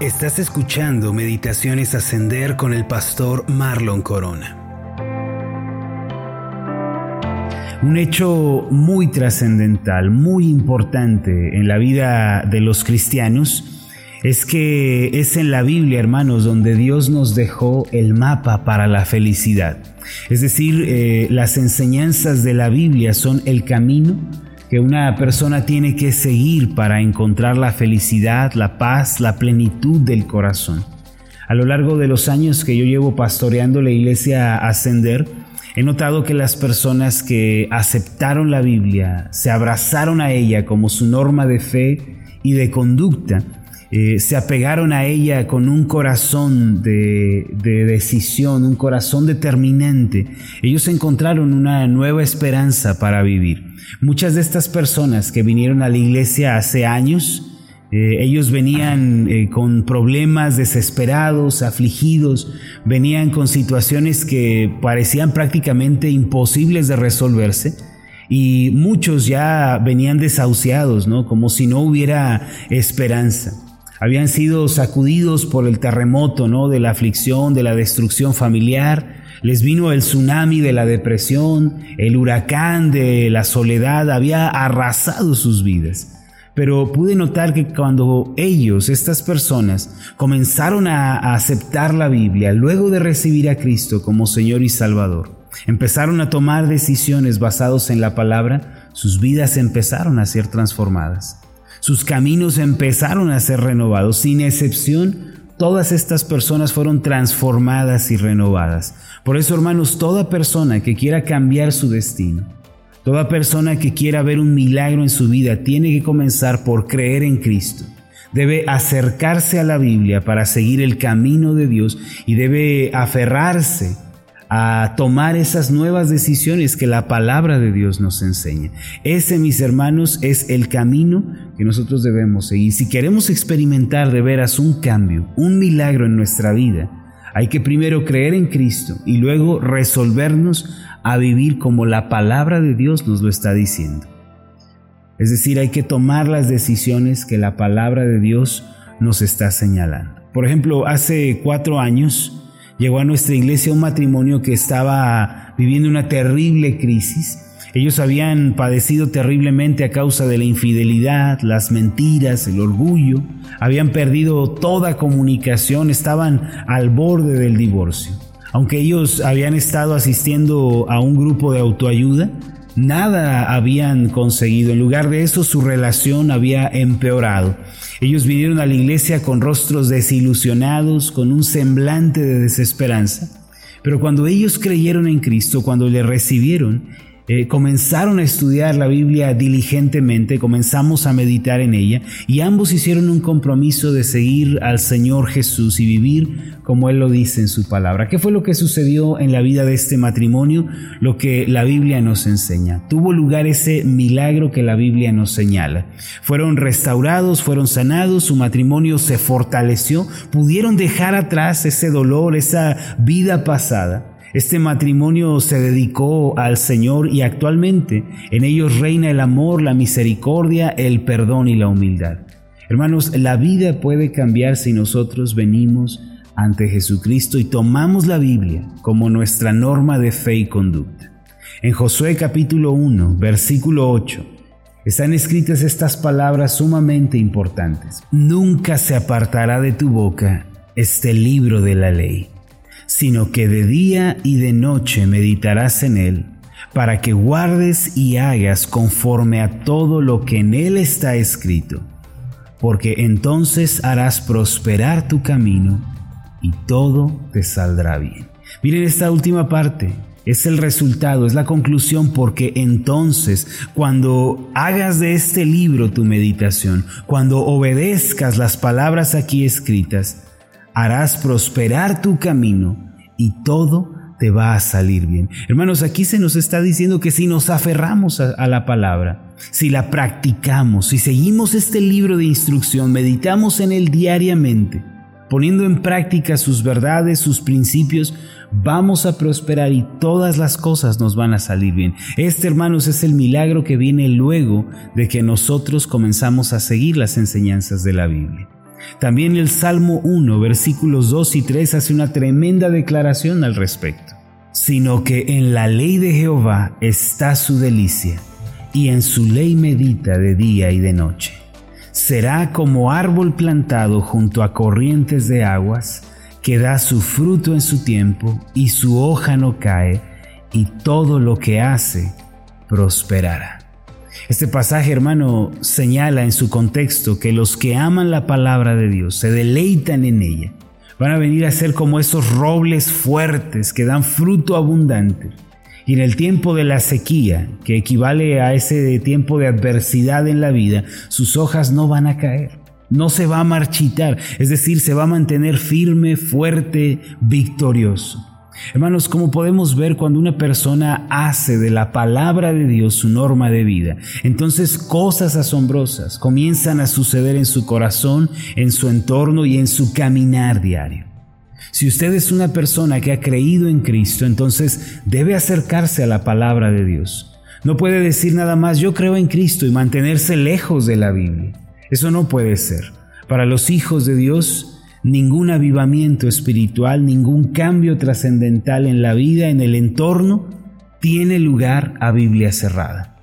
Estás escuchando Meditaciones Ascender con el pastor Marlon Corona. Un hecho muy trascendental, muy importante en la vida de los cristianos es que es en la Biblia, hermanos, donde Dios nos dejó el mapa para la felicidad. Es decir, eh, las enseñanzas de la Biblia son el camino que una persona tiene que seguir para encontrar la felicidad, la paz, la plenitud del corazón. A lo largo de los años que yo llevo pastoreando la iglesia Ascender, he notado que las personas que aceptaron la Biblia, se abrazaron a ella como su norma de fe y de conducta, eh, se apegaron a ella con un corazón de, de, decisión, un corazón determinante. Ellos encontraron una nueva esperanza para vivir. Muchas de estas personas que vinieron a la iglesia hace años, eh, ellos venían eh, con problemas desesperados, afligidos, venían con situaciones que parecían prácticamente imposibles de resolverse y muchos ya venían desahuciados, ¿no? Como si no hubiera esperanza habían sido sacudidos por el terremoto, ¿no? De la aflicción, de la destrucción familiar. Les vino el tsunami de la depresión, el huracán de la soledad había arrasado sus vidas. Pero pude notar que cuando ellos, estas personas, comenzaron a aceptar la Biblia, luego de recibir a Cristo como Señor y Salvador, empezaron a tomar decisiones basadas en la palabra, sus vidas empezaron a ser transformadas. Sus caminos empezaron a ser renovados. Sin excepción, todas estas personas fueron transformadas y renovadas. Por eso, hermanos, toda persona que quiera cambiar su destino, toda persona que quiera ver un milagro en su vida, tiene que comenzar por creer en Cristo. Debe acercarse a la Biblia para seguir el camino de Dios y debe aferrarse a tomar esas nuevas decisiones que la palabra de Dios nos enseña. Ese, mis hermanos, es el camino que nosotros debemos seguir. Si queremos experimentar de veras un cambio, un milagro en nuestra vida, hay que primero creer en Cristo y luego resolvernos a vivir como la palabra de Dios nos lo está diciendo. Es decir, hay que tomar las decisiones que la palabra de Dios nos está señalando. Por ejemplo, hace cuatro años, llegó a nuestra iglesia un matrimonio que estaba viviendo una terrible crisis. Ellos habían padecido terriblemente a causa de la infidelidad, las mentiras, el orgullo, habían perdido toda comunicación, estaban al borde del divorcio. Aunque ellos habían estado asistiendo a un grupo de autoayuda, nada habían conseguido. En lugar de eso, su relación había empeorado. Ellos vinieron a la iglesia con rostros desilusionados, con un semblante de desesperanza. Pero cuando ellos creyeron en Cristo, cuando le recibieron, eh, comenzaron a estudiar la Biblia diligentemente, comenzamos a meditar en ella y ambos hicieron un compromiso de seguir al Señor Jesús y vivir como Él lo dice en su palabra. ¿Qué fue lo que sucedió en la vida de este matrimonio? Lo que la Biblia nos enseña. Tuvo lugar ese milagro que la Biblia nos señala. Fueron restaurados, fueron sanados, su matrimonio se fortaleció, pudieron dejar atrás ese dolor, esa vida pasada este matrimonio se dedicó al Señor y actualmente en ellos reina el amor, la misericordia, el perdón y la humildad. Hermanos, la vida puede cambiar si nosotros venimos ante Jesucristo y tomamos la Biblia como nuestra norma de fe y conducta. En Josué capítulo 1, versículo 8, están escritas estas palabras sumamente importantes. Nunca se apartará de tu boca este libro de la ley sino que de día y de noche meditarás en él, para que guardes y hagas conforme a todo lo que en él está escrito, porque entonces harás prosperar tu camino y todo te saldrá bien. Miren esta última parte, es el resultado, es la conclusión, porque entonces cuando hagas de este libro tu meditación, cuando obedezcas las palabras aquí escritas, harás prosperar tu camino y todo te va a salir bien. Hermanos, aquí se nos está diciendo que si nos aferramos a, la palabra, si la practicamos, si seguimos este libro de instrucción, meditamos en él diariamente, poniendo en práctica sus verdades, sus principios, vamos a prosperar y todas las cosas nos van a salir bien. Este, hermanos, es el milagro que viene luego de que nosotros comenzamos a seguir las enseñanzas de la Biblia. También el Salmo 1, versículos 2 y 3 hace una tremenda declaración al respecto. Sino que en la ley de Jehová está su delicia, y en su ley medita de día y de noche. Será como árbol plantado junto a corrientes de aguas, que da su fruto en su tiempo, y su hoja no cae, y todo lo que hace prosperará. Este pasaje, hermano, señala en su contexto que los que aman la palabra de Dios, se deleitan en ella, van a venir a ser como esos robles fuertes que dan fruto abundante. Y en el tiempo de la sequía, que equivale a ese tiempo de adversidad en la vida, sus hojas no van a caer, no se va a marchitar, es decir, se va a mantener firme, fuerte, victorioso. Hermanos, como podemos ver cuando una persona hace de la palabra de Dios su norma de vida, entonces cosas asombrosas comienzan a suceder en su corazón, en su entorno y en su caminar diario. Si usted es una persona que ha creído en Cristo, entonces debe acercarse a la palabra de Dios. No puede decir nada más yo creo en Cristo y mantenerse lejos de la Biblia. Eso no puede ser. Para los hijos de Dios, ningún avivamiento espiritual, ningún cambio trascendental en la vida, en el entorno, tiene lugar a Biblia cerrada.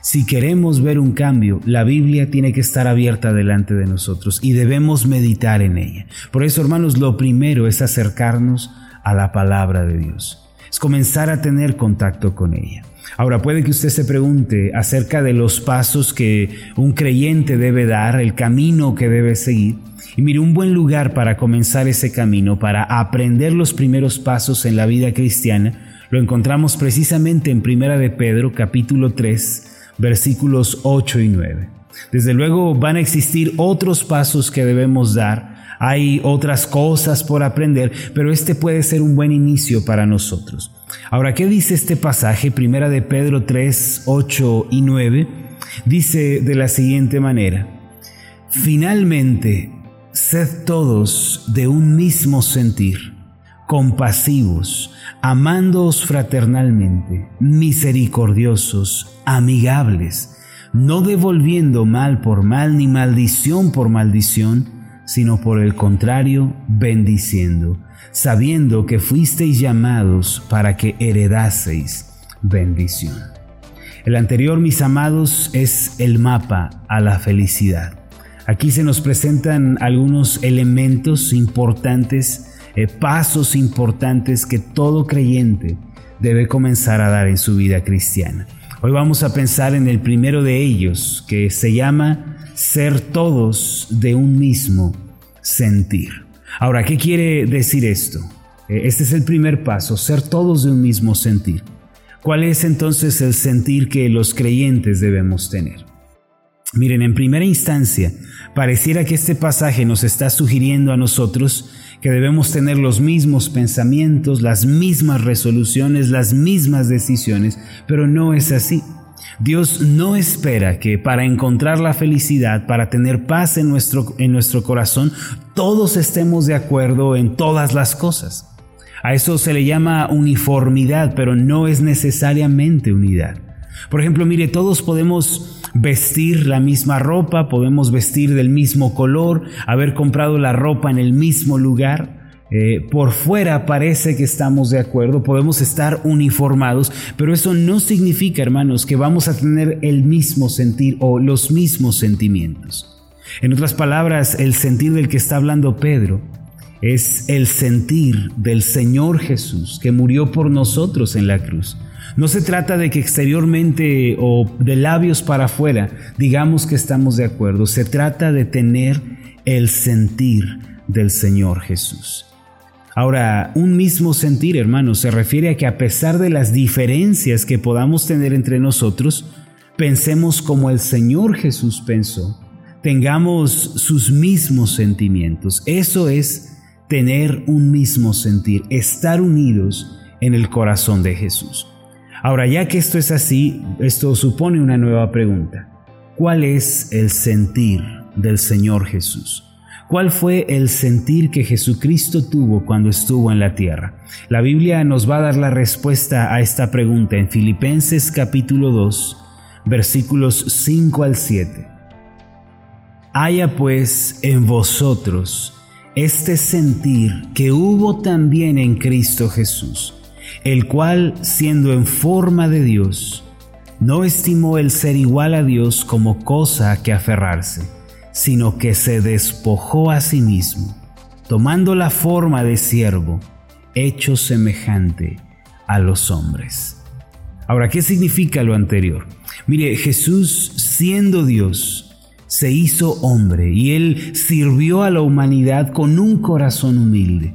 Si queremos ver un cambio, la Biblia tiene que estar abierta delante de nosotros y debemos meditar en ella. Por eso, hermanos, lo primero es acercarnos a la palabra de Dios. Es comenzar a tener contacto con ella. Ahora puede que usted se pregunte acerca de los pasos que un creyente debe dar, el camino que debe seguir. Y mire, un buen lugar para comenzar ese camino, para aprender los primeros pasos en la vida cristiana, lo encontramos precisamente en Primera de Pedro, capítulo 3, versículos 8 y 9. Desde luego van a existir otros pasos que debemos dar, hay otras cosas por aprender, pero este puede ser un buen inicio para nosotros. Ahora, ¿qué dice este pasaje? Primera de Pedro 3, 8 y 9. Dice de la siguiente manera, finalmente, Sed todos de un mismo sentir, compasivos, amándoos fraternalmente, misericordiosos, amigables, no devolviendo mal por mal ni maldición por maldición, sino por el contrario, bendiciendo, sabiendo que fuisteis llamados para que heredaseis bendición. El anterior, mis amados, es el mapa a la felicidad. Aquí se nos presentan algunos elementos importantes, eh, pasos importantes que todo creyente debe comenzar a dar en su vida cristiana. Hoy vamos a pensar en el primero de ellos, que se llama ser todos de un mismo sentir. Ahora, ¿qué quiere decir esto? Eh, este es el primer paso, ser todos de un mismo sentir. ¿Cuál es entonces el sentir que los creyentes debemos tener? Miren, en primera instancia, pareciera que este pasaje nos está sugiriendo a nosotros que debemos tener los mismos pensamientos, las mismas resoluciones, las mismas decisiones, pero no es así. Dios no espera que para encontrar la felicidad, para tener paz en nuestro, en nuestro corazón, todos estemos de acuerdo en todas las cosas. A eso se le llama uniformidad, pero no es necesariamente unidad. Por ejemplo, mire, todos podemos vestir la misma ropa, podemos vestir del mismo color, haber comprado la ropa en el mismo lugar. Eh, por fuera parece que estamos de acuerdo, podemos estar uniformados, pero eso no significa, hermanos, que vamos a tener el mismo sentir o los mismos sentimientos. En otras palabras, el sentir del que está hablando Pedro es el sentir del Señor Jesús que murió por nosotros en la cruz. No se trata de que exteriormente o de labios para afuera digamos que estamos de acuerdo, se trata de tener el sentir del Señor Jesús. Ahora, un mismo sentir, hermanos, se refiere a que a pesar de las diferencias que podamos tener entre nosotros, pensemos como el Señor Jesús pensó, tengamos sus mismos sentimientos. Eso es tener un mismo sentir, estar unidos en el corazón de Jesús. Ahora, ya que esto es así, esto supone una nueva pregunta. ¿Cuál es el sentir del Señor Jesús? ¿Cuál fue el sentir que Jesucristo tuvo cuando estuvo en la tierra? La Biblia nos va a dar la respuesta a esta pregunta en Filipenses capítulo 2, versículos 5 al 7. Haya pues en vosotros este sentir que hubo también en Cristo Jesús, el cual, siendo en forma de Dios, no estimó el ser igual a Dios como cosa que aferrarse, sino que se despojó a sí mismo, tomando la forma de siervo, hecho semejante a los hombres. Ahora, ¿qué significa lo anterior? Mire, Jesús siendo Dios, se hizo hombre y Él sirvió a la humanidad con un corazón humilde.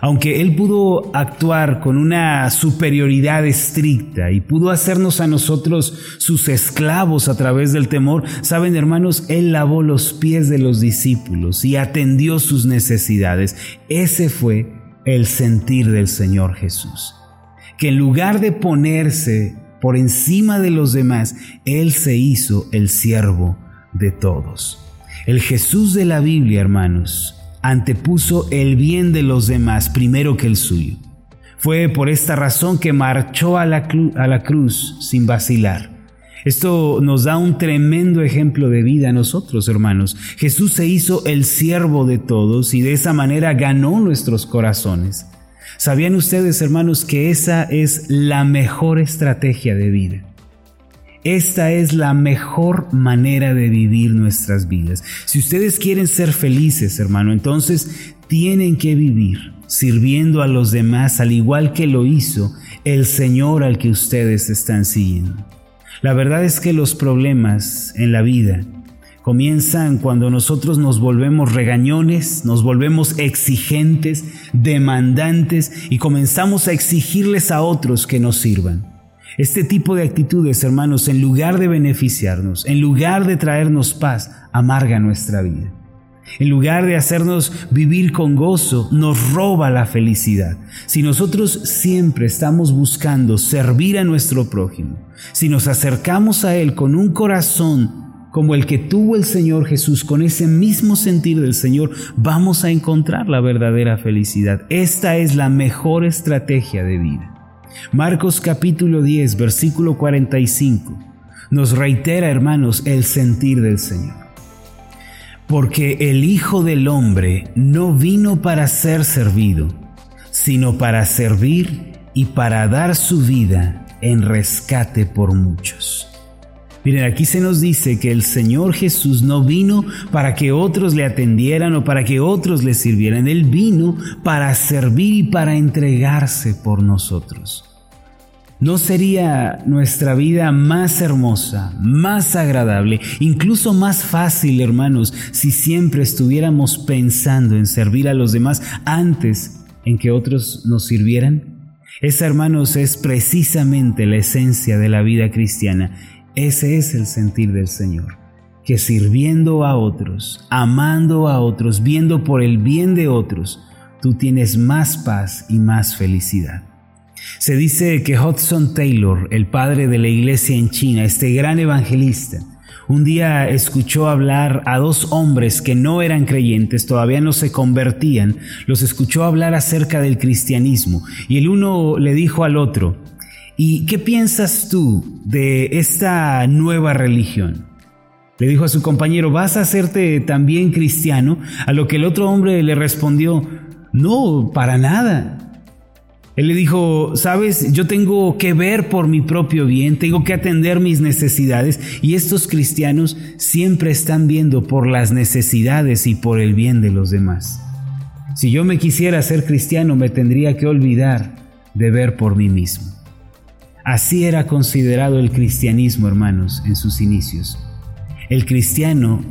Aunque Él pudo actuar con una superioridad estricta y pudo hacernos a nosotros sus esclavos a través del temor, saben hermanos, Él lavó los pies de los discípulos y atendió sus necesidades. Ese fue el sentir del Señor Jesús. Que en lugar de ponerse por encima de los demás, Él se hizo el siervo de todos. El Jesús de la Biblia, hermanos, antepuso el bien de los demás primero que el suyo. Fue por esta razón que marchó a la, cruz sin vacilar. Esto nos da un tremendo ejemplo de vida a nosotros, hermanos. Jesús se hizo el siervo de todos y de esa manera ganó nuestros corazones. ¿Sabían ustedes, hermanos, que esa es la mejor estrategia de vida? Esta es la mejor manera de vivir nuestras vidas. Si ustedes quieren ser felices, hermano, entonces tienen que vivir sirviendo a los demás al igual que lo hizo el Señor al que ustedes están siguiendo. La verdad es que los problemas en la vida comienzan cuando nosotros nos volvemos regañones, nos volvemos exigentes, demandantes y comenzamos a exigirles a otros que nos sirvan. Este tipo de actitudes, hermanos, en lugar de beneficiarnos, en lugar de traernos paz, amarga nuestra vida. En lugar de hacernos vivir con gozo, nos roba la felicidad. Si nosotros siempre estamos buscando servir a nuestro prójimo, si nos acercamos a Él con un corazón como el que tuvo el Señor Jesús, con ese mismo sentir del Señor, vamos a encontrar la verdadera felicidad. Esta es la mejor estrategia de vida. Marcos capítulo 10, versículo 45, nos reitera, hermanos, el sentir del Señor. Porque el Hijo del Hombre no vino para ser servido, sino para servir y para dar su vida en rescate por muchos. Miren, aquí se nos dice que el Señor Jesús no vino para que otros le atendieran o para que otros le sirvieran. Él vino para servir y para entregarse por nosotros. ¿No sería nuestra vida más hermosa, más agradable, incluso más fácil, hermanos, si siempre estuviéramos pensando en servir a los demás antes en que otros nos sirvieran? Esa, hermanos, es precisamente la esencia de la vida cristiana ese es el sentir del Señor, que sirviendo a otros, amando a otros, viendo por el bien de otros, tú tienes más paz y más felicidad. Se dice que Hudson Taylor, el padre de la iglesia en China, este gran evangelista, un día escuchó hablar a dos hombres que no eran creyentes, todavía no se convertían, los escuchó hablar acerca del cristianismo y el uno le dijo al otro, ¿Y qué piensas tú de esta nueva religión? Le dijo a su compañero, ¿vas a hacerte también cristiano? A lo que el otro hombre le respondió, no, para nada. Él le dijo, sabes, yo tengo que ver por mi propio bien, tengo que atender mis necesidades y estos cristianos siempre están viendo por las necesidades y por el bien de los demás. Si yo me quisiera ser cristiano, me tendría que olvidar de ver por mí mismo. Así era considerado el cristianismo, hermanos, en sus inicios. El cristiano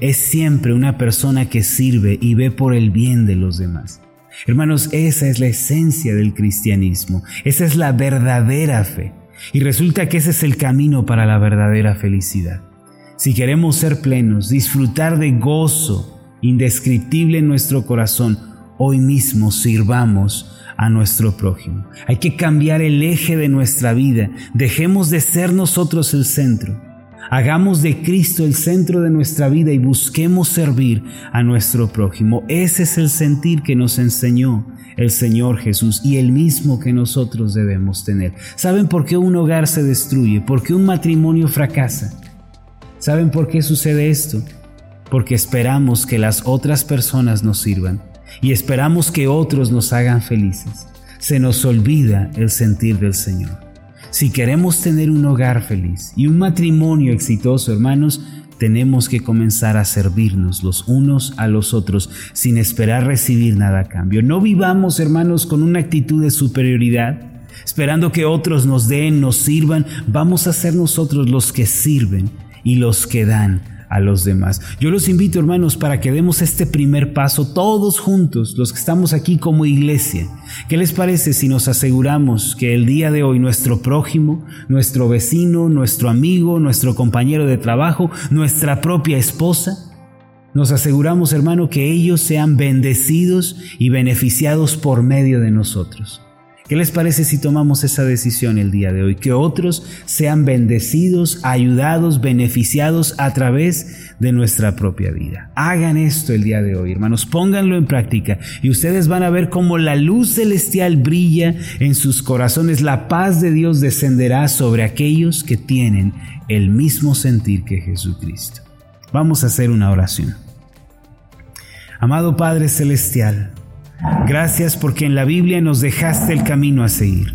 es siempre una persona que sirve y ve por el bien de los demás. Hermanos, esa es la esencia del cristianismo, esa es la verdadera fe. Y resulta que ese es el camino para la verdadera felicidad. Si queremos ser plenos, disfrutar de gozo indescriptible en nuestro corazón, hoy mismo sirvamos a nuestro prójimo. Hay que cambiar el eje de nuestra vida. Dejemos de ser nosotros el centro. Hagamos de Cristo el centro de nuestra vida y busquemos servir a nuestro prójimo. Ese es el sentir que nos enseñó el Señor Jesús y el mismo que nosotros debemos tener. ¿Saben por qué un hogar se destruye? ¿Por qué un matrimonio fracasa? ¿Saben por qué sucede esto? porque esperamos que las otras personas nos sirvan y esperamos que otros nos hagan felices. Se nos olvida el sentir del Señor. Si queremos tener un hogar feliz y un matrimonio exitoso, hermanos, tenemos que comenzar a servirnos los unos a los otros sin esperar recibir nada a cambio. No vivamos, hermanos, con una actitud de superioridad, esperando que otros nos den, nos sirvan. Vamos a ser nosotros los que sirven y los que dan a los demás. Yo los invito, hermanos, para que demos este primer paso todos juntos, los que estamos aquí como iglesia. ¿Qué les parece si nos aseguramos que el día de hoy nuestro prójimo, nuestro vecino, nuestro amigo, nuestro compañero de trabajo, nuestra propia esposa, nos aseguramos, hermano, que ellos sean bendecidos y beneficiados por medio de nosotros? ¿Qué les parece si tomamos esa decisión el día de hoy? Que otros sean bendecidos, ayudados, beneficiados a través de nuestra propia vida. Hagan esto el día de hoy, hermanos, pónganlo en práctica y ustedes van a ver cómo la luz celestial brilla en sus corazones. La paz de Dios descenderá sobre aquellos que tienen el mismo sentir que Jesucristo. Vamos a hacer una oración. Amado Padre Celestial, Gracias porque en la Biblia nos dejaste el camino a seguir.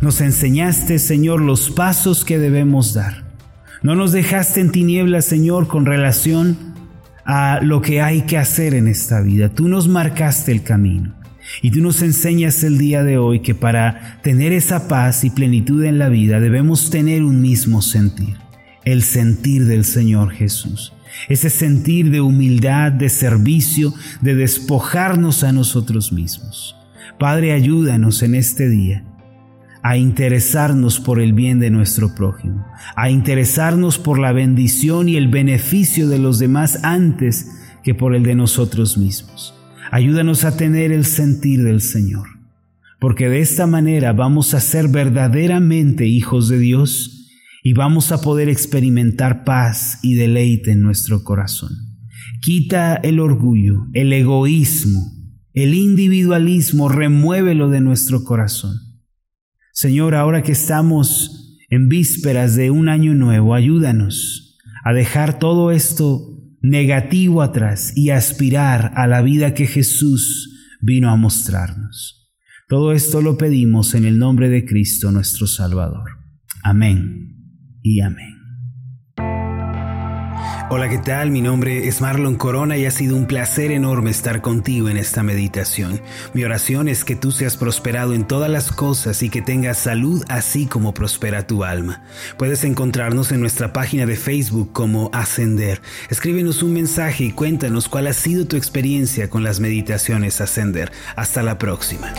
Nos enseñaste, Señor, los pasos que debemos dar. No nos dejaste en tinieblas, Señor, con relación a lo que hay que hacer en esta vida. Tú nos marcaste el camino. Y tú nos enseñas el día de hoy que para tener esa paz y plenitud en la vida debemos tener un mismo sentir, el sentir del Señor Jesús ese sentir de humildad, de servicio, de despojarnos a nosotros mismos. Padre, ayúdanos en este día a interesarnos por el bien de nuestro prójimo, a interesarnos por la bendición y el beneficio de los demás antes que por el de nosotros mismos. Ayúdanos a tener el sentir del Señor, porque de esta manera vamos a ser verdaderamente hijos de Dios y vamos a poder experimentar paz y deleite en nuestro corazón. Quita el orgullo, el egoísmo, el individualismo, remuévelo de nuestro corazón. Señor, ahora que estamos en vísperas de un año nuevo, ayúdanos a dejar todo esto negativo atrás y aspirar a la vida que Jesús vino a mostrarnos. Todo esto lo pedimos en el nombre de Cristo nuestro Salvador. Amén y amén. Hola, ¿qué tal? Mi nombre es Marlon Corona y ha sido un placer enorme estar contigo en esta meditación. Mi oración es que tú seas prosperado en todas las cosas y que tengas salud así como prospera tu alma. Puedes encontrarnos en nuestra página de Facebook como Ascender. Escríbenos un mensaje y cuéntanos cuál ha sido tu experiencia con las meditaciones Ascender. Hasta la próxima.